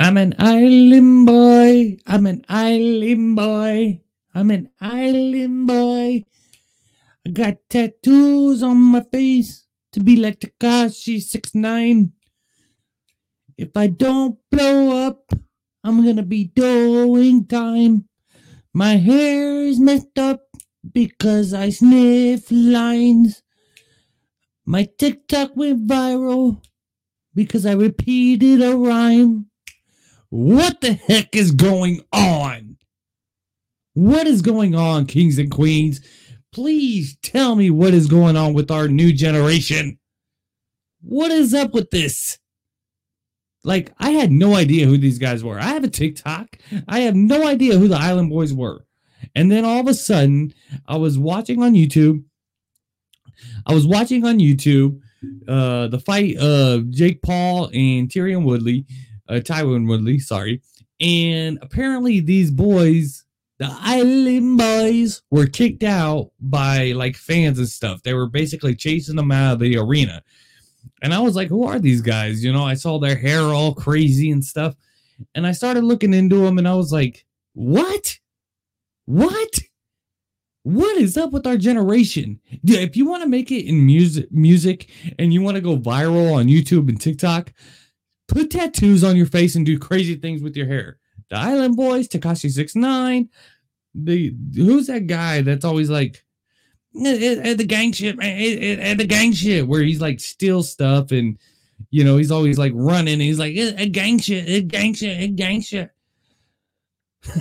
I'm an island boy. I'm an island boy. I'm an island boy. I got tattoos on my face to be like Tekashi six nine. If I don't blow up, I'm gonna be doing time. My hair is messed up because I sniff lines. My TikTok went viral because I repeated a rhyme. What the heck is going on? What is going on, kings and queens? Please tell me what is going on with our new generation. What is up with this? Like, I had no idea who these guys were. I have a TikTok. I have no idea who the Island Boys were. And then all of a sudden, I was watching on YouTube. I was watching on YouTube uh, the fight of Jake Paul and Tyrion Woodley uh, Tyron Woodley, sorry. And apparently these boys, the Island Boys, were kicked out by like fans and stuff. They were basically chasing them out of the arena. And I was like, who are these guys? You know, I saw their hair all crazy and stuff. And I started looking into them and I was like, what? What? What is up with our generation? If you want to make it in music music and you want to go viral on YouTube and TikTok, put tattoos on your face and do crazy things with your hair. The Island Boys, Tekashi Six Nine, the who's that guy that's always like at the gang shit, at the gang shit, where he's like steal stuff and you know he's always like running. He's like a gang shit, a gang shit, a gang shit.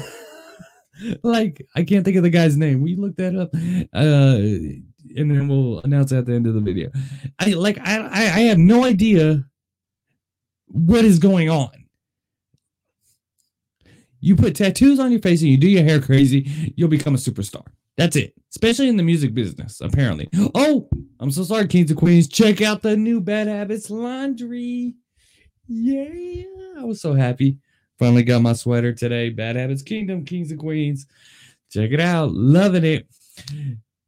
like I can't think of the guy's name. We look that up, uh, and then we'll announce at the end of the video. I like I, I have no idea what is going on? You put tattoos on your face and you do your hair crazy, you'll become a superstar. That's it. Especially in the music business, apparently. Oh, I'm so sorry, Kings and Queens. Check out the new Bad Habits laundry. Yeah. I was so happy. Finally got my sweater today. Bad Habits Kingdom, Kings and Queens. Check it out. Loving it.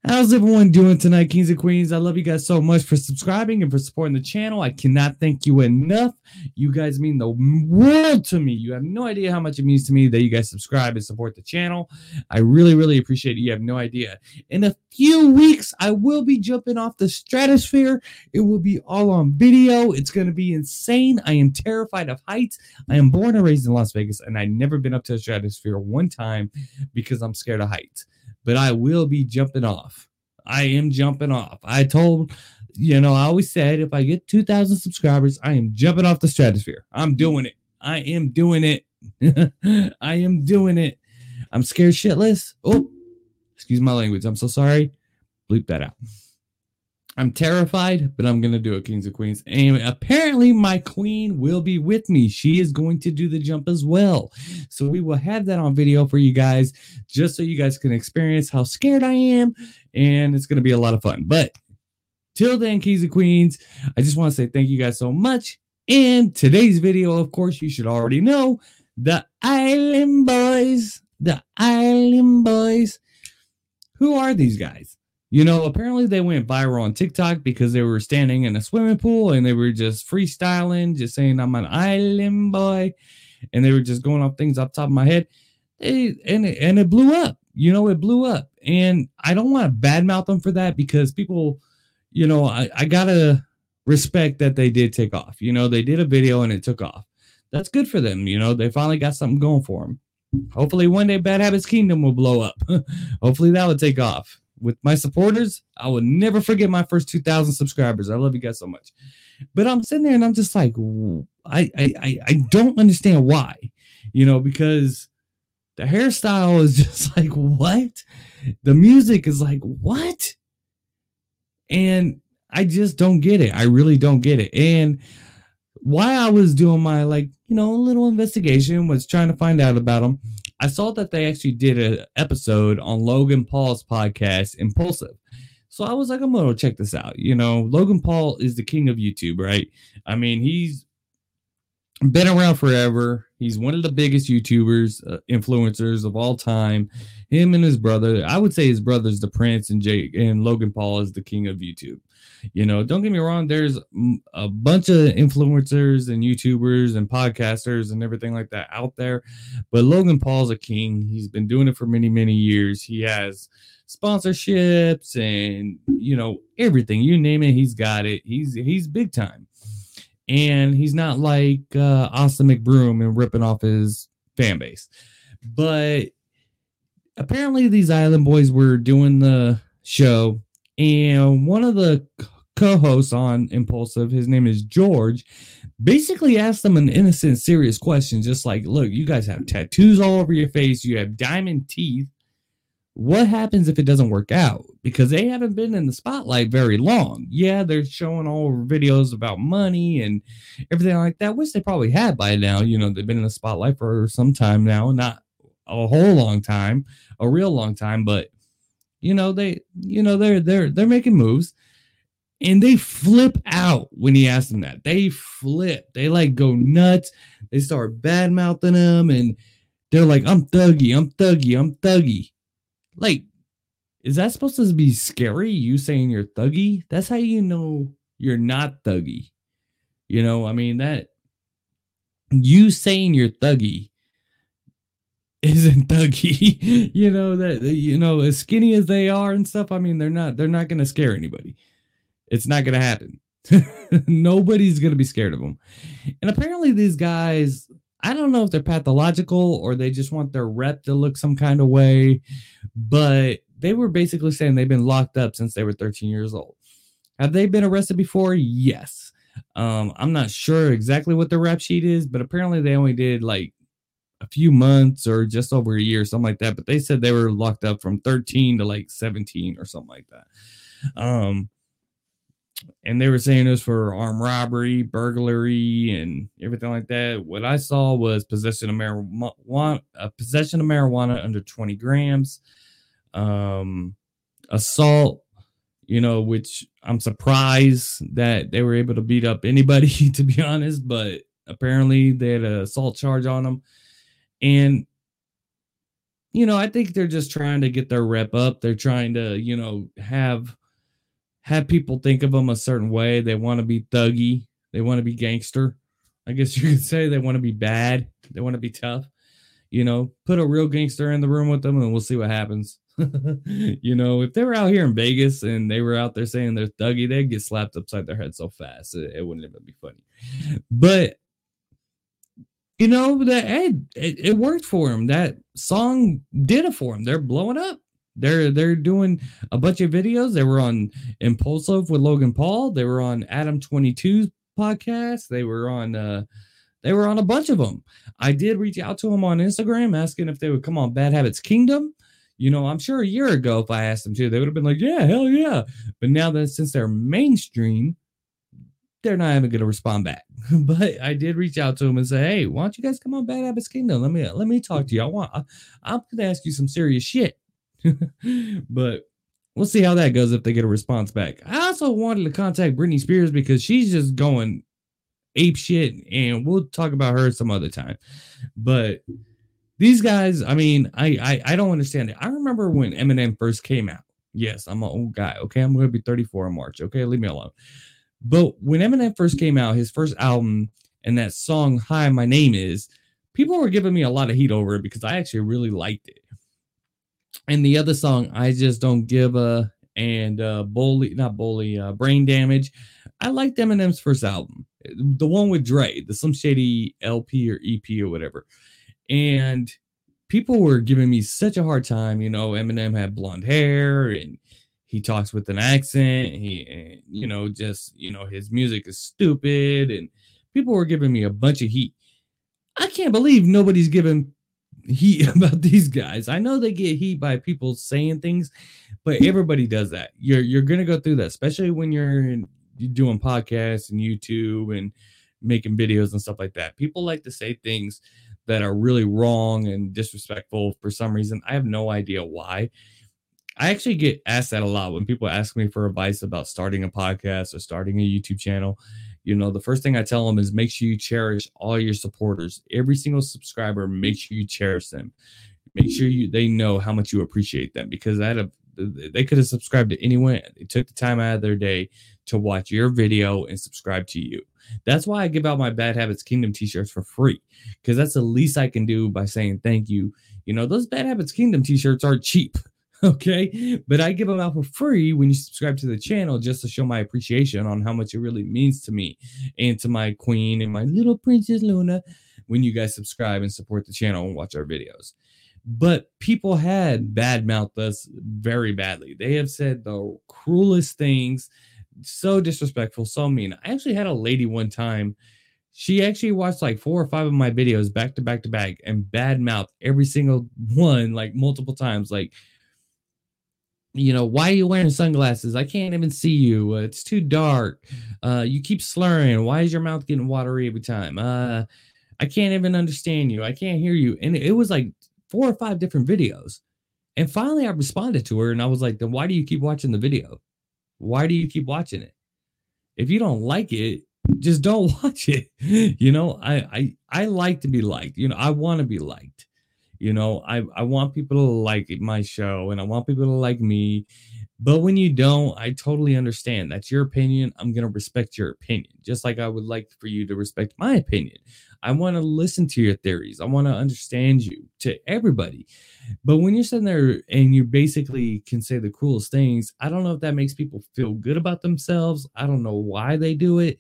How's everyone doing tonight, Kings and Queens? I love you guys so much for subscribing and for supporting the channel. I cannot thank you enough. You guys mean the world to me. You have no idea how much it means to me that you guys subscribe and support the channel. I really, really appreciate it. You have no idea. In a few weeks, I will be jumping off the stratosphere. It will be all on video. It's going to be insane. I am terrified of heights. I am born and raised in Las Vegas, and I've never been up to the stratosphere one time because I'm scared of heights but I will be jumping off. I am jumping off. I told, you know, I always said if I get 2,000 subscribers, I am jumping off the stratosphere. I'm doing it. I am doing it. I am doing it. I'm scared shitless. Oh, excuse my language. I'm so sorry. Bleep that out. I'm terrified, but I'm to do it, Kings of Queens. And apparently, my queen will be with me. She is going to do the jump as well. So, we will have that on video for you guys, just so you guys can experience how scared I am. And it's to be a lot of fun. But till then, Kings and Queens, I just want to say thank you guys so much. In today's video, of course, you should already know the Island Boys. The Island Boys. Who are these guys? You know, apparently they went viral on TikTok because they were standing in a swimming pool and they were just freestyling, just saying, I'm an island boy. And they were just going off things off top of my head. and, it, and it blew up. You know, it blew up. And I don't want to badmouth them for that because people, you know, I, I got to respect that they did take off. You know, they did a video and it took off. That's good for them. You know, they finally got something going for them. Hopefully, one day Bad Habits Kingdom will blow up. Hopefully, that will take off with my supporters, I will never forget my first 2,000 subscribers. I love you guys so much. But I'm sitting there and I'm just like, I, I, I don't understand why, you know, because the hairstyle is just like, what? The music is like, what? And I just don't get it. I really don't get it. And why I was doing my, like, you know, little investigation was trying to find out about them I saw that they actually did an episode on Logan Paul's podcast, Impulsive. So I was like, I'm gonna check this out. You know, Logan Paul is the king of YouTube, right? I mean, he's been around forever. He's one of the biggest YouTubers, uh, influencers of all time. Him and his brother, I would say his brother's the prince, and Jake and Logan Paul is the king of YouTube. You know, don't get me wrong, there's a bunch of influencers and YouTubers and podcasters and everything like that out there, but Logan Paul's a king. He's been doing it for many, many years. He has sponsorships and you know everything you name it he's got it he's he's big time and he's not like uh austin mcbroom and ripping off his fan base but apparently these island boys were doing the show and one of the co-hosts on impulsive his name is george basically asked them an innocent serious question just like look you guys have tattoos all over your face you have diamond teeth what happens if it doesn't work out? Because they haven't been in the spotlight very long. Yeah, they're showing all videos about money and everything like that, which they probably had by now. You know, they've been in the spotlight for some time now, not a whole long time, a real long time, but you know, they, you know, they're they're they're making moves. And they flip out when he asks them that. They flip. They like go nuts. They start bad mouthing him and they're like, I'm thuggy, I'm thuggy, I'm thuggy like, is that supposed to be scary? You saying you're thuggy? That's how you know you're not thuggy. You know, I mean, that you saying you're thuggy isn't thuggy. you know, that, you know, as skinny as they are and stuff, I mean, they're not, they're not going to scare anybody. It's not going to happen. Nobody's going to be scared of them. And apparently, these guys I don't know if they're pathological or they just want their rep to look some kind of way, but they were basically saying they've been locked up since they were 13 years old. Have they been arrested before? Yes. Um, I'm not sure exactly what the rap sheet is, but apparently they only did like a few months or just over a year, something like that. But they said they were locked up from 13 to like 17 or something like that. Um, and they were saying it was for armed robbery, burglary, and everything like that. What I saw was possession of marijuana, uh, possession of marijuana under 20 grams, um, assault. You know, which I'm surprised that they were able to beat up anybody, to be honest. But apparently, they had an assault charge on them, and you know, I think they're just trying to get their rep up. They're trying to, you know, have have people think of them a certain way. They want to be thuggy. They want to be gangster. I guess you could say they want to be bad. They want to be tough. You know, put a real gangster in the room with them and we'll see what happens. you know, if they were out here in Vegas and they were out there saying they're thuggy, they'd get slapped upside their head so fast. It, it wouldn't even be funny. But you know that hey, it, it worked for him. That song did it for him. They're blowing up. They're they're doing a bunch of videos. They were on Impulsive with Logan Paul. They were on Adam 22's podcast. They were on uh they were on a bunch of them. I did reach out to them on Instagram asking if they would come on Bad Habits Kingdom. You know, I'm sure a year ago if I asked them to, they would have been like, "Yeah, hell yeah." But now that since they're mainstream, they're not even going to respond back. but I did reach out to them and say, "Hey, why don't you guys come on Bad Habits Kingdom? Let me let me talk to you. I want I, I'm going to ask you some serious shit." but we'll see how that goes if they get a response back. I also wanted to contact Britney Spears because she's just going ape shit, and we'll talk about her some other time. But these guys, I mean, I I, I don't understand it. I remember when Eminem first came out. Yes, I'm an old guy. Okay, I'm going to be 34 in March. Okay, leave me alone. But when Eminem first came out, his first album and that song "Hi, My Name Is," people were giving me a lot of heat over it because I actually really liked it and the other song i just don't give a and uh bully not bully uh brain damage i liked eminem's first album the one with Dre, the Slim Shady LP or EP or whatever. And people were giving me such a hard time. You know, Eminem had blonde hair and he talks with an accent. He, you mm. know, just, you know, his music is stupid. And people were giving me a bunch of heat. I can't believe nobody's giving heat about these guys. I know they get heat by people saying things, but everybody does that. You're you're gonna go through that, especially when you're, you're doing podcasts and YouTube and making videos and stuff like that. People like to say things that are really wrong and disrespectful for some reason. I have no idea why. I actually get asked that a lot when people ask me for advice about starting a podcast or starting a YouTube channel you know the first thing i tell them is make sure you cherish all your supporters every single subscriber make sure you cherish them make sure you they know how much you appreciate them because out of uh, they could have subscribed to anyone. They took the time out of their day to watch your video and subscribe to you. That's why I give out my Bad Habits Kingdom t-shirts for free because that's the least I can do by saying thank you. You know, those Bad Habits Kingdom t-shirts are cheap. Okay. But I give them out for free when you subscribe to the channel just to show my appreciation on how much it really means to me and to my queen and my little princess Luna when you guys subscribe and support the channel and watch our videos. But people had bad mouthed us very badly. They have said the cruelest things, so disrespectful, so mean. I actually had a lady one time. She actually watched like four or five of my videos back to back to back and bad mouth every single one, like multiple times. Like, you know, why are you wearing sunglasses? I can't even see you. Uh, it's too dark. Uh, you keep slurring. Why is your mouth getting watery every time? Uh, I can't even understand you. I can't hear you. And it was like four or five different videos. And finally, I responded to her and I was like, then why do you keep watching the video? Why do you keep watching it? If you don't like it, just don't watch it. You know, I I I like to be liked. You know, I want to be liked. You know, I I want people to like my show and I want people to like me. But when you don't, I totally understand. That's your opinion. I'm going to respect your opinion, just like I would like for you to respect my opinion. I want to listen to your theories. I want to understand you to everybody. But when you're sitting there and you basically can say the cruelest things, I don't know if that makes people feel good about themselves. I don't know why they do it.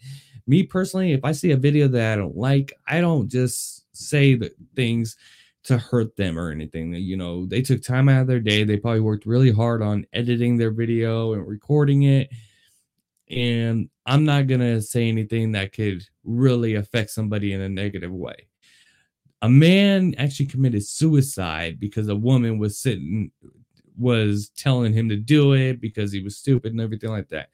Me personally, if I see a video that I don't like, I don't just say the things to hurt them or anything. You know, they took time out of their day. They probably worked really hard on editing their video and recording it and I'm not going to say anything that could really affect somebody in a negative way. A man actually committed suicide because a woman was sitting was telling him to do it because he was stupid and everything like that.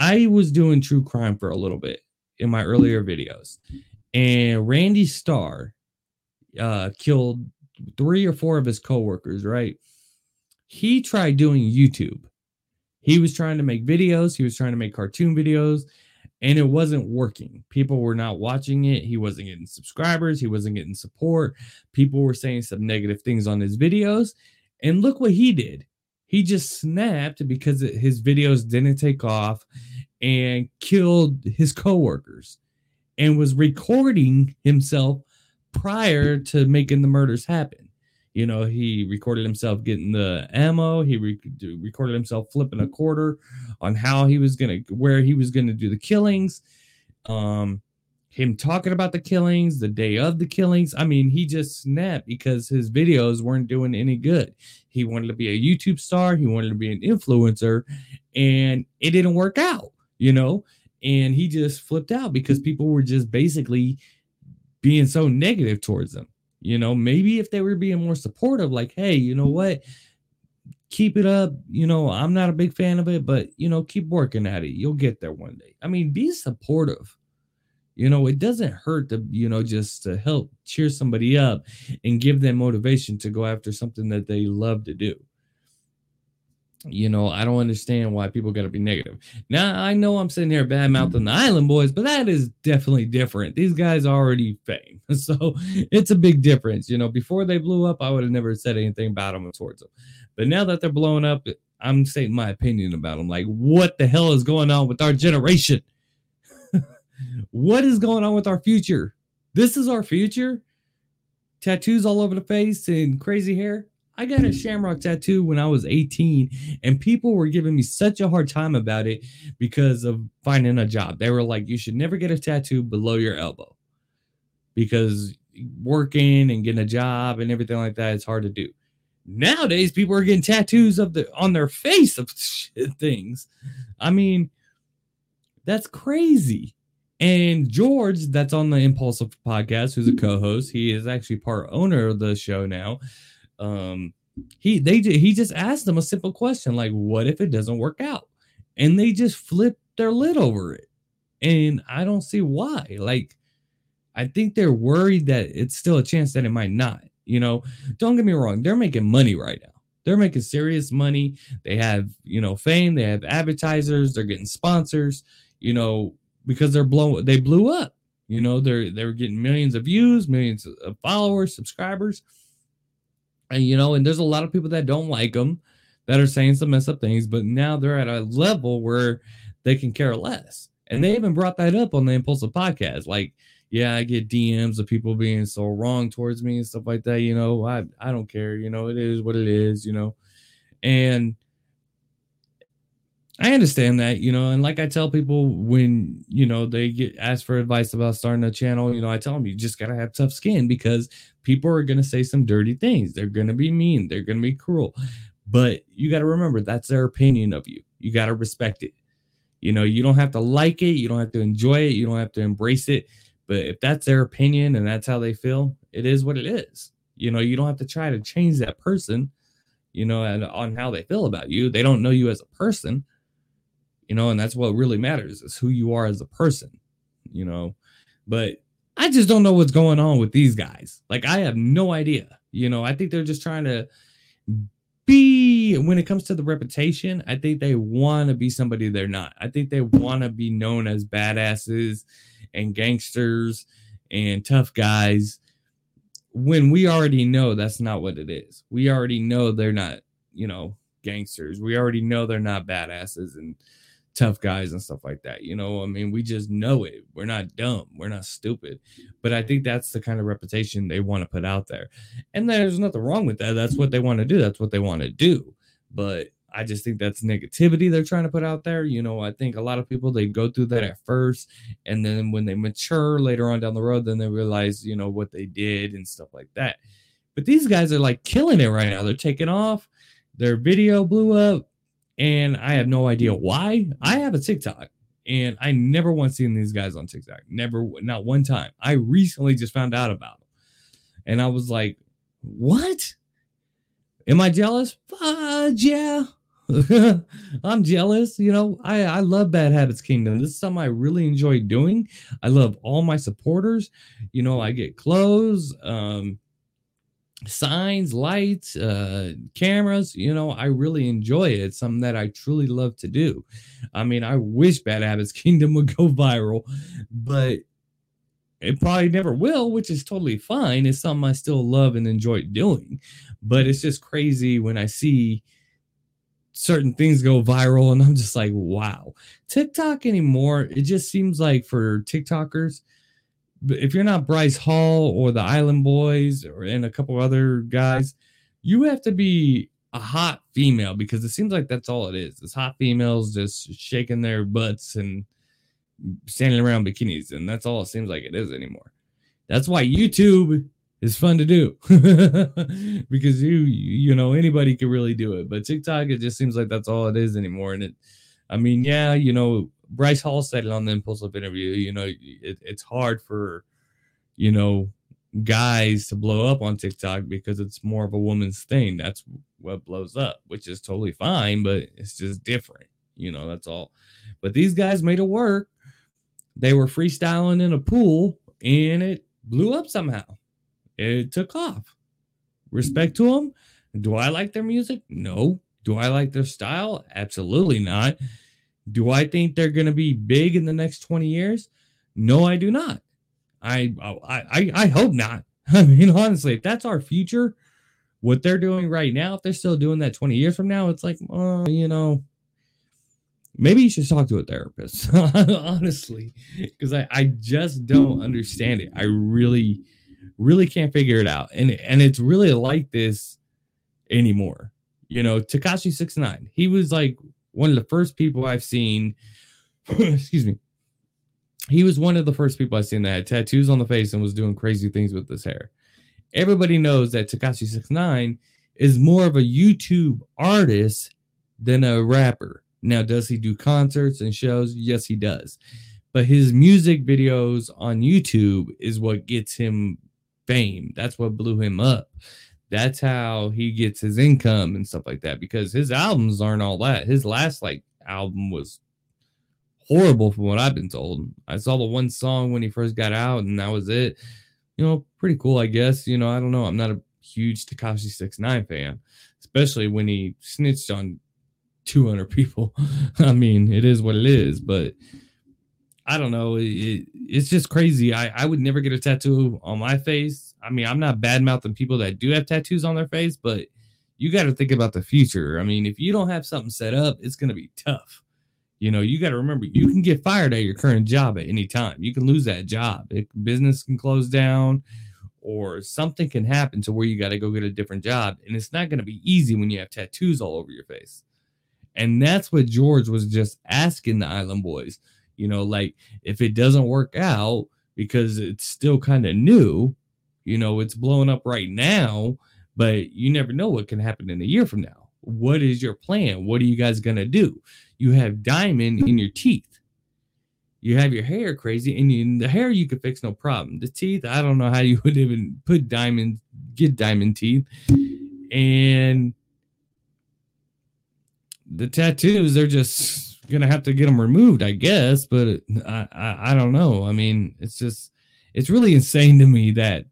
I was doing true crime for a little bit in my earlier videos. And Randy Stair uh, killed three or four of his coworkers, right? He tried doing YouTube he was trying to make videos, he was trying to make cartoon videos, and it wasn't working. People were not watching it. He wasn't getting subscribers, he wasn't getting support. People were saying some negative things on his videos. And look what he did. He just snapped because his videos didn't take off and killed his coworkers and was recording himself prior to making the murders happen. You know, he recorded himself getting the ammo. He re- recorded himself flipping a quarter on how he was gonna, where he was gonna do the killings. Um, him talking about the killings, the day of the killings. I mean, he just snapped because his videos weren't doing any good. He wanted to be a YouTube star. He wanted to be an influencer, and it didn't work out. You know, and he just flipped out because people were just basically being so negative towards them. You know, maybe if they were being more supportive, like, hey, you know what? Keep it up. You know, I'm not a big fan of it, but you know, keep working at it. You'll get there one day. I mean, be supportive. You know, it doesn't hurt to, you know, just to help cheer somebody up and give them motivation to go after something that they love to do you know, I don't understand why people got to be negative. Now, I know I'm sitting here bad mouthing the mm-hmm. Island Boys, but that is definitely different. These guys are already fame. So it's a big difference. You know, before they blew up, I would have never said anything about them towards them. But now that they're blowing up, I'm saying my opinion about them. Like, what the hell is going on with our generation? what is going on with our future? This is our future? Tattoos all over the face and crazy hair? I got a shamrock tattoo when I was 18, and people were giving me such a hard time about it because of finding a job. They were like, You should never get a tattoo below your elbow because working and getting a job and everything like that is hard to do. Nowadays, people are getting tattoos of the on their face of things. I mean, that's crazy. And George, that's on the Impulsive podcast, who's a co-host, he is actually part owner of the show now um he they he just asked them a simple question like what if it doesn't work out? And they just flipped their lid over it. And i don't see why. Like i think they're worried that it's still a chance that it might not you know? Don't get me wrong they're making money right now. They're making serious money. They have you know fame. They have advertisers. They're getting sponsors you know because they're blown they blew up. You know they're they're getting millions of views millions of followers subscribers and, you know, and there's a lot of people that don't like them. that are saying some mess up things, but now they're at a level where they can care less. And they even brought that up on the Impulsive podcast. Like, yeah, I get DMs of people being so wrong towards me and stuff like that. You know, I, I don't care. You know, it is what it is, you know. And I understand that, you know, and like I tell people when, you know, they get asked for advice about starting a channel, you know, I tell them you just got to have tough skin because people are going to say some dirty things. They're going to be mean, they're going to be cruel. But you got to remember that's their opinion of you. You got to respect it. You know, you don't have to like it, you don't have to enjoy it, you don't have to embrace it. But if that's their opinion and that's how they feel, it is what it is. You know, you don't have to try to change that person, you know, and on how they feel about you. They don't know you as a person you know, and that's what really matters is who you are as a person, you know. But I just don't know what's going on with these guys. Like, I have no idea. You know, I think they're just trying to be, when it comes to the reputation, I think they want to be somebody they're not. I think they want to be known as badasses and gangsters and tough guys when we already know that's not what it is. We already know they're not, you know, gangsters. We already know they're not badasses and tough guys and stuff like that. You know, I mean, we just know it. We're not dumb. We're not stupid. But I think that's the kind of reputation they want to put out there. And there's nothing wrong with that. That's what they want to do. That's what they want to do. But I just think that's negativity they're trying to put out there. You know, I think a lot of people they go through that at first, and then when they mature later on down the road, then they realize, you know, what they did and stuff like that. But these guys are like killing it right now. They're taking off. Their video blew up and I have no idea why. I have a TikTok and I never once seen these guys on TikTok. Never, not one time. I recently just found out about them, and I was like, "What? Am I jealous? Fudge, yeah." I'm jealous. You know, I, I love Bad Habits Kingdom. This is something I really enjoy doing. I love all my supporters. You know, I get clothes. Um, signs, lights, uh, cameras. You know, I really enjoy it. It's something that I truly love to do. I mean, I wish Bad Habits Kingdom would go viral, but it probably never will, which is totally fine. It's something I still love and enjoy doing. But it's just crazy when I see certain things go viral and I'm just like, wow. TikTok anymore, it just seems like for TikTokers, if you're not Bryce Hall or the Island Boys or and a couple other guys, you have to be a hot female because it seems like that's all it is. It's hot females just shaking their butts and standing around bikinis, and that's all it seems like it is anymore. That's why YouTube is fun to do because you you know anybody can really do it, but TikTok it just seems like that's all it is anymore. And it, I mean, yeah, you know, Bryce Hall said it on the impulsive interview. You know, it, it's hard for you know guys to blow up on TikTok because it's more of a woman's thing. That's what blows up, which is totally fine, but it's just different. You know, that's all. But these guys made it work. They were freestyling in a pool and it blew up somehow. It took off. Respect to them. Do I like their music? No. Do I like their style? Absolutely not. Do I think they're going to be big in the next 20 years? No, I do not. I I I hope not. I mean, honestly, if that's our future, what they're doing right now, if they're still doing that 20 years from now, it's like, oh, you know, maybe you should talk to a therapist, honestly, because I, I just don't understand it. I really, really can't figure it out. And and it's really like this anymore. You know, Tekashi Six Nine, he was like one of the first people I've seen. excuse me. He was one of the first people I've seen that had tattoos on the face and was doing crazy things with his hair. Everybody knows that Tekashi Six Nine is more of a YouTube artist than a rapper. Now, does he do concerts and shows? Yes, he does. But his music videos on YouTube is what gets him fame. That's what blew him up that's how he gets his income and stuff like that because his albums aren't all that. His last like album was horrible from what I've been told. I saw the one song when he first got out and that was it. You know, pretty cool, I guess. You know, I don't know. I'm not a huge Tekashi Six Nine fan, especially when he snitched on 200 people. I mean, it is what it is, but I don't know. It, it, it's just crazy. I, I would never get a tattoo on my face I mean, I'm not bad mouthing people that do have tattoos on their face, but you got to think about the future. I mean, if you don't have something set up, it's going to be tough. You know, you got to remember you can get fired at your current job at any time. You can lose that job. It, business can close down or something can happen to where you got to go get a different job. And it's not going to be easy when you have tattoos all over your face. And that's what George was just asking the Island Boys. You know, like if it doesn't work out because it's still kind of new, you know, it's blowing up right now, but you never know what can happen in a year from now. What is your plan? What are you guys going to do? You have diamond in your teeth. You have your hair crazy, and you, the hair you could fix no problem. The teeth, I don't know how you would even put diamond, get diamond teeth. And the tattoos, they're just gonna have to get them removed, I guess. But uh, I, I, I don't know. I mean, it's just, it's really insane to me that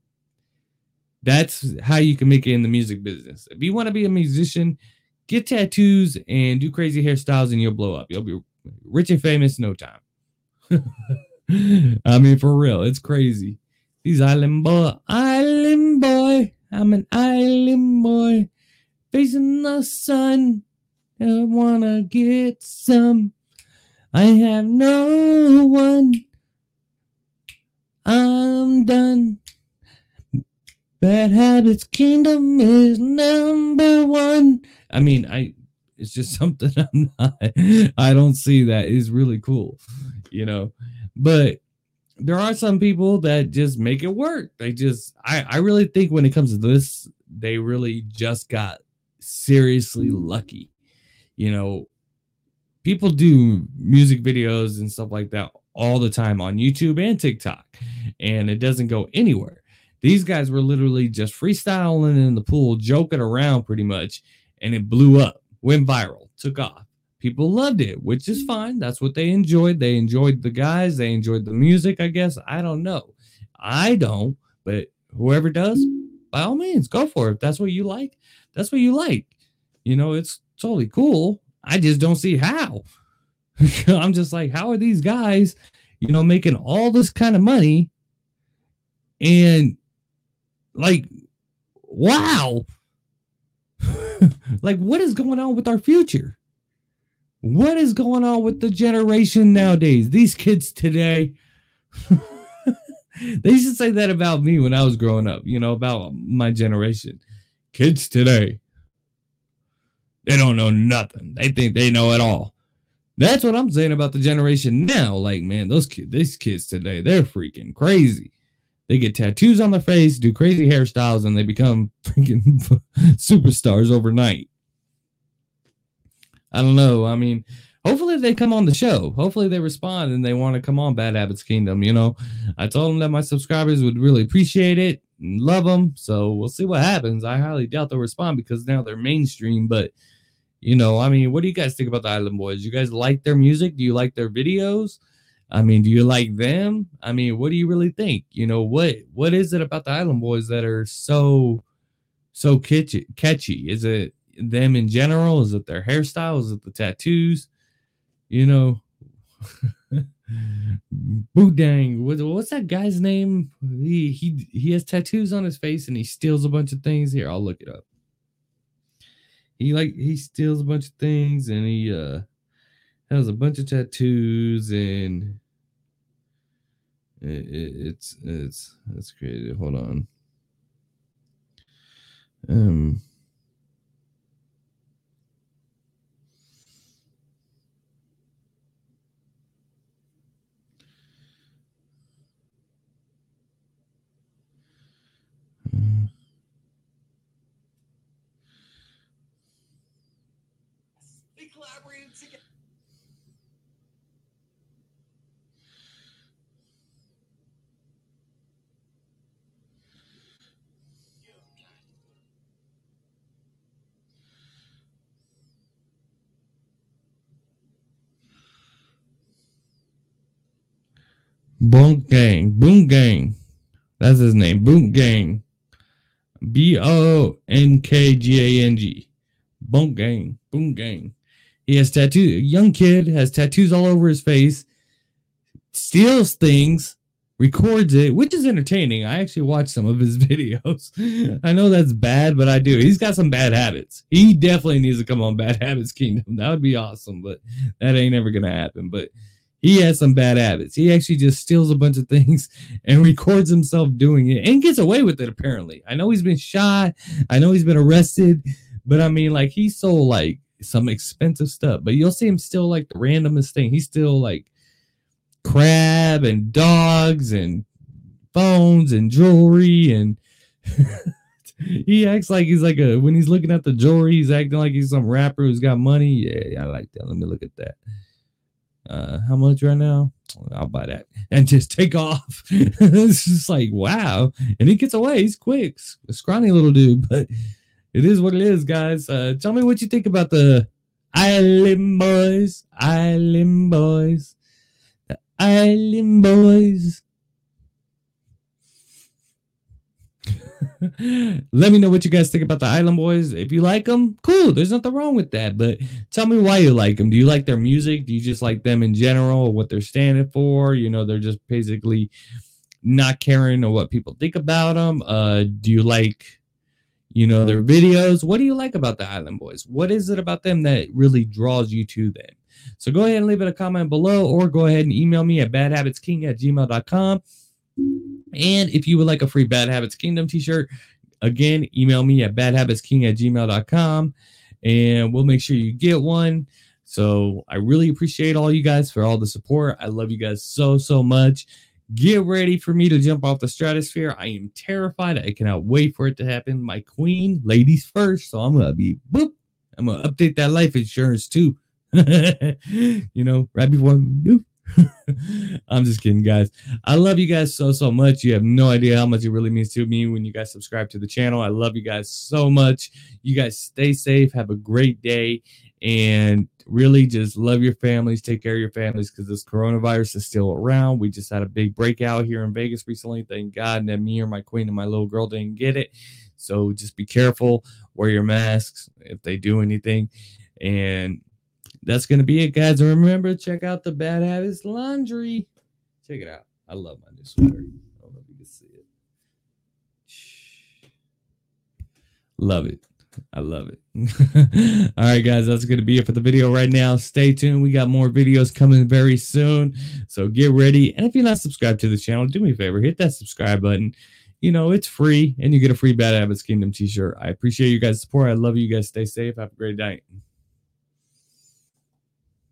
that's how you can make it in the music business. If you want to be a musician, get tattoos and do crazy hairstyles, and you'll blow up. You'll be rich and famous no time. I mean, for real, it's crazy. These island boy, island boy, I'm an island boy, facing the sun. I wanna get some. I have no one. I'm done. Bad Habits Kingdom is number one. I mean, I it's just something I'm not I don't see that is really cool, you know. But there are some people that just make it work. They just I, I really think when it comes to this, they really just got seriously lucky. You know, people do music videos and stuff like that all the time on YouTube and TikTok, and it doesn't go anywhere these guys were literally just freestyling in the pool, joking around pretty much, and it blew up, went viral, took off. People loved it, which is fine. That's what they enjoyed. They enjoyed the guys, they enjoyed the music, I guess. I don't know. I don't, but whoever does, by all means, go for it. If that's what you like, that's what you like. You know, it's totally cool. I just don't see how. I'm just like, how are these guys, you know, making all this kind of money and like, wow. like, what is going on with our future? What is going on with the generation nowadays? These kids today. they used to say that about me when I was growing up, you know, about my generation. Kids today, they don't know nothing. They think they know it all. That's what I'm saying about the generation now. Like, man, those kids, these kids today, they're freaking crazy. They get tattoos on their face, do crazy hairstyles, and they become freaking superstars overnight. I don't know. I mean, hopefully they come on the show. Hopefully they respond and they want to come on Bad Habits Kingdom. You know, I told them that my subscribers would really appreciate it and love them. So we'll see what happens. I highly doubt they'll respond because now they're mainstream. But, you know, I mean, what do you guys think about the Island Boys? You guys like their music? Do you like their videos? I mean, do you like them? I mean, what do you really think? You know, what what is it about the Island Boys that are so so catchy? Catchy? Is it them in general? Is it their hairstyle? Is it the tattoos? You know, Boudang. What, what's that guy's name? He he he has tattoos on his face and he steals a bunch of things. Here, I'll look it up. He like he steals a bunch of things and he uh has a bunch of tattoos and it, it, it's it's it's crazy. Hold on. Um. Bonk Gang. Bonk Gang. That's his name. Bonk Gang. B O N K G A N G. Bonk Gang. Bonk Gang. He has tattoos. Young kid has tattoos all over his face. Steals things. records it, which is entertaining. I actually watch some of his videos. I know that's bad, but I do. He's got some bad habits. He definitely needs to come on Bad Habits Kingdom. That would be awesome, but that ain't ever gonna happen. But he has some bad habits. He actually just steals a bunch of things and records himself doing it and gets away with it, apparently. I know he's been shot, I know he's been arrested, but I mean, like, he sold like some expensive stuff, but you'll see him still like the randomest thing. He's still like crab and dogs and phones and jewelry and he acts like he's like a when he's looking at the jewelry he's acting like he's some rapper who's got money yeah i like that let me look at that uh how much right now? I'll buy that and just take off. It's just like wow. And he gets away. He's quick. Scrawny little dude but it is what it is guys. Uh tell me what you think about the island boys. Island boys. The island boys Let me know what you guys think about the Island Boys. If you like them, cool. There's nothing wrong with that. But tell me why you like them. Do you like their music? Do you just like them in general what they're standing for? You know, they're just basically not caring or what people think about them. Uh, do you like, you know, their videos? What do you like about the Island Boys? What is it about them that really draws you to them? So go ahead and leave it a comment below or go ahead and email me at badhabitsking at gmail.com. And if you would like a free Bad Habits Kingdom t shirt, again, email me at badhabitsking at gmail.com and we'll make sure you get one. So I really appreciate all you guys for all the support. I love you guys so, so much. Get ready for me to jump off the stratosphere. I am terrified. I cannot wait for it to happen. My queen, ladies first. So I'm going to be boop. I'm going to update that life insurance too. you know, right before boop. I'm just kidding, guys. I love you guys so, so much. You have no idea how much it really means to me when you guys subscribe to the channel. I love you guys so much. You guys stay safe. Have a great day. And really just love your families. Take care of your families because this coronavirus is still around. We just had a big breakout here in Vegas recently. Thank God. Then me or my queen and my little girl didn't get it. So just be careful. Wear your masks if they do anything. And that's gonna be it, guys. And remember, check out the Bad Habits Laundry. Check it out. I love my new sweater. I don't know if you can see it. Love it. I love it. All right, guys, that's going to be it for the video right now. Stay tuned. We got more videos coming very soon. So get ready. And if you're not subscribed to the channel, do me a favor, hit that subscribe button. You know, it's free and you get a free Bad Habits Kingdom t shirt. I appreciate you guys' support. I love you guys. Stay safe. Have a great night.